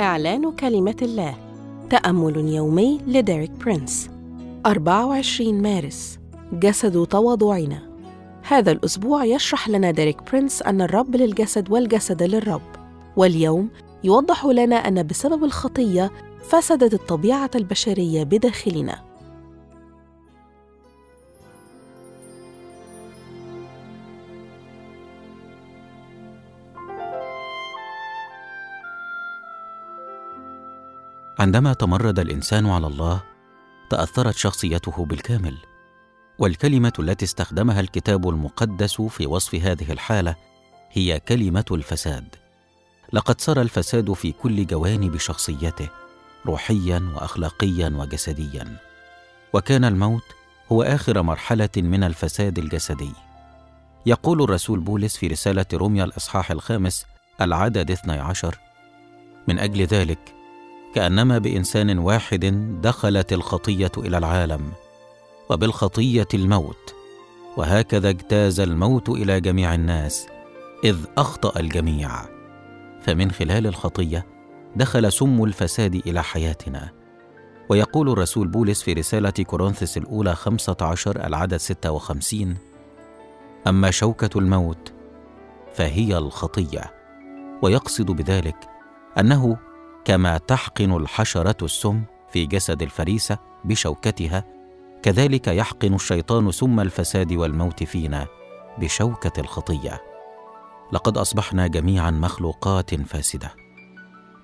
إعلان كلمة الله. تأمل يومي لديريك برينس. 24 مارس. جسد تواضعنا. هذا الأسبوع يشرح لنا ديريك برينس أن الرب للجسد والجسد للرب. واليوم يوضح لنا أن بسبب الخطية فسدت الطبيعة البشرية بداخلنا. عندما تمرد الإنسان على الله تأثرت شخصيته بالكامل والكلمة التي استخدمها الكتاب المقدس في وصف هذه الحالة هي كلمة الفساد. لقد سرى الفساد في كل جوانب شخصيته روحيا واخلاقيا وجسديا. وكان الموت هو آخر مرحلة من الفساد الجسدي. يقول الرسول بولس في رسالة روميا الإصحاح الخامس العدد 12 من أجل ذلك كأنما بإنسان واحد دخلت الخطية إلى العالم وبالخطية الموت وهكذا اجتاز الموت إلى جميع الناس إذ أخطأ الجميع. فمن خلال الخطية دخل سم الفساد إلى حياتنا. ويقول الرسول بولس في رسالة كورنثس الأولى 15 العدد 56 أما شوكة الموت فهي الخطية ويقصد بذلك أنه كما تحقن الحشرة السم في جسد الفريسة بشوكتها كذلك يحقن الشيطان سم الفساد والموت فينا بشوكة الخطية. لقد أصبحنا جميعا مخلوقات فاسدة.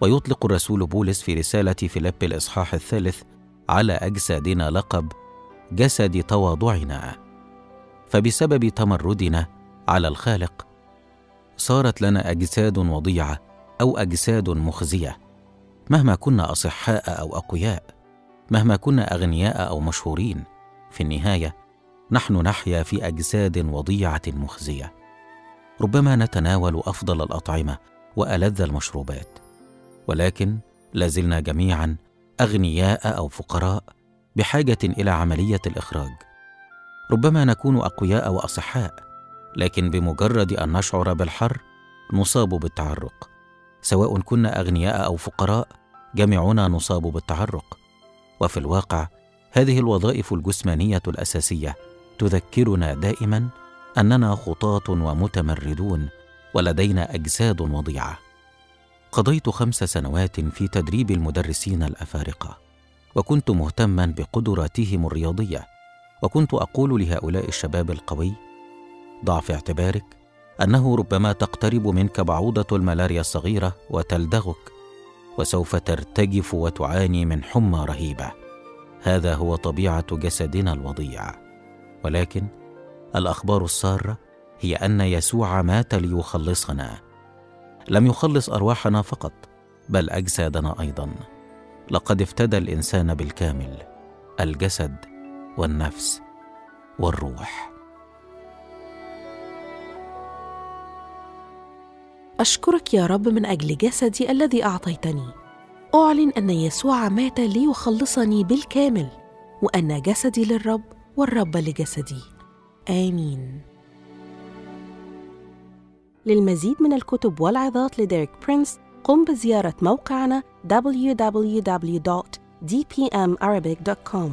ويطلق الرسول بولس في رسالة فيليب الإصحاح الثالث على أجسادنا لقب جسد تواضعنا. فبسبب تمردنا على الخالق صارت لنا أجساد وضيعة أو أجساد مخزية. مهما كنا أصحاء أو أقوياء مهما كنا أغنياء أو مشهورين في النهاية نحن نحيا في أجساد وضيعة مخزية. ربما نتناول أفضل الأطعمة وألذ المشروبات ولكن لازلنا جميعا أغنياء أو فقراء بحاجة إلى عملية الإخراج. ربما نكون أقوياء وأصحاء لكن بمجرد أن نشعر بالحر نصاب بالتعرق. سواء كنا أغنياء أو فقراء جميعنا نصاب بالتعرق. وفي الواقع هذه الوظائف الجسمانية الأساسية تذكرنا دائما أننا خطاة ومتمردون ولدينا أجساد وضيعة. قضيت خمس سنوات في تدريب المدرسين الأفارقة وكنت مهتما بقدراتهم الرياضية وكنت أقول لهؤلاء الشباب القوي ضع في اعتبارك أنه ربما تقترب منك بعوضة الملاريا الصغيرة وتلدغك وسوف ترتجف وتعاني من حمى رهيبة. هذا هو طبيعة جسدنا الوضيع. ولكن الأخبار السارة هي أن يسوع مات ليخلصنا. لم يخلص أرواحنا فقط بل أجسادنا أيضا. لقد افتدى الإنسان بالكامل الجسد والنفس والروح. أشكرك يا رب من أجل جسدي الذي أعطيتني. أعلن أن يسوع مات ليخلصني بالكامل، وأن جسدي للرب والرب لجسدي. آمين. للمزيد من الكتب والعظات لديريك برينس قم بزيارة موقعنا www.dpmarabic.com